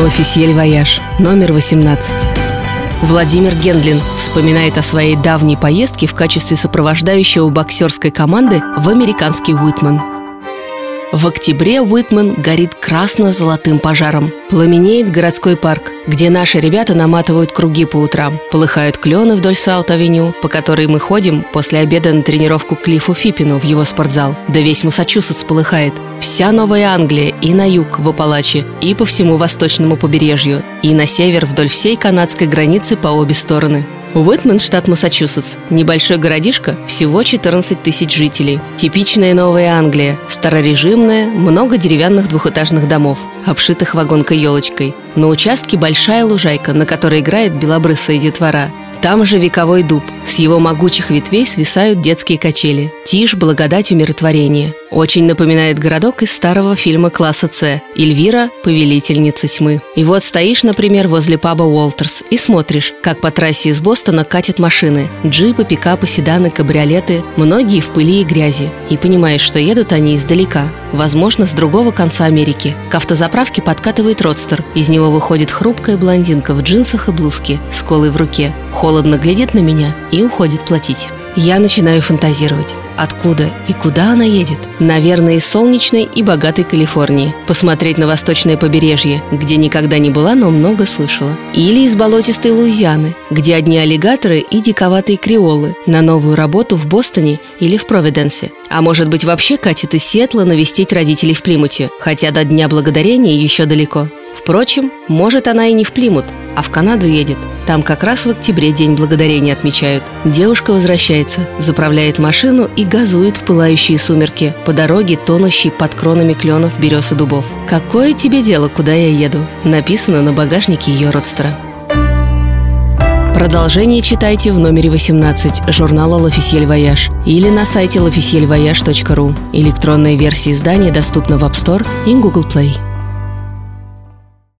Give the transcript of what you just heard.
L'Officiel Voyage, номер 18. Владимир Гендлин вспоминает о своей давней поездке в качестве сопровождающего боксерской команды в американский Уитман. В октябре Уитман горит красно-золотым пожаром. Пламенеет городской парк, где наши ребята наматывают круги по утрам. Полыхают клены вдоль Саут-авеню, по которой мы ходим после обеда на тренировку к Клиффу Фиппину в его спортзал. Да весь Массачусетс полыхает. Вся Новая Англия и на юг в Апалаче, и по всему восточному побережью, и на север вдоль всей канадской границы по обе стороны. Уитмен, штат Массачусетс. Небольшой городишко, всего 14 тысяч жителей. Типичная Новая Англия. Старорежимная, много деревянных двухэтажных домов, обшитых вагонкой елочкой. На участке большая лужайка, на которой играет белобрысая детвора. Там же вековой дуб. С его могучих ветвей свисают детские качели. Тишь, благодать, умиротворение. Очень напоминает городок из старого фильма класса «С» «Эльвира. Повелительница тьмы». И вот стоишь, например, возле паба Уолтерс и смотришь, как по трассе из Бостона катят машины. Джипы, пикапы, седаны, кабриолеты. Многие в пыли и грязи. И понимаешь, что едут они издалека. Возможно, с другого конца Америки. К автозаправке подкатывает родстер. Из него выходит хрупкая блондинка в джинсах и блузке с колой в руке. Холодно глядит на меня и уходит платить. Я начинаю фантазировать. Откуда и куда она едет? Наверное, из солнечной и богатой Калифорнии. Посмотреть на восточное побережье, где никогда не была, но много слышала. Или из болотистой Луизианы, где одни аллигаторы и диковатые креолы. На новую работу в Бостоне или в Провиденсе. А может быть вообще катит из Сиэтла навестить родителей в Плимуте, хотя до Дня Благодарения еще далеко. Впрочем, может она и не в Плимут, а в Канаду едет. Там как раз в октябре День Благодарения отмечают. Девушка возвращается, заправляет машину и газует в пылающие сумерки по дороге, тонущей под кронами кленов, берез и дубов. «Какое тебе дело, куда я еду?» Написано на багажнике ее родстера. Продолжение читайте в номере 18 журнала «L'Officiel Voyage» или на сайте lofficielvoyage.ru. Электронная версия издания доступна в App Store и Google Play.